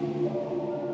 どうも。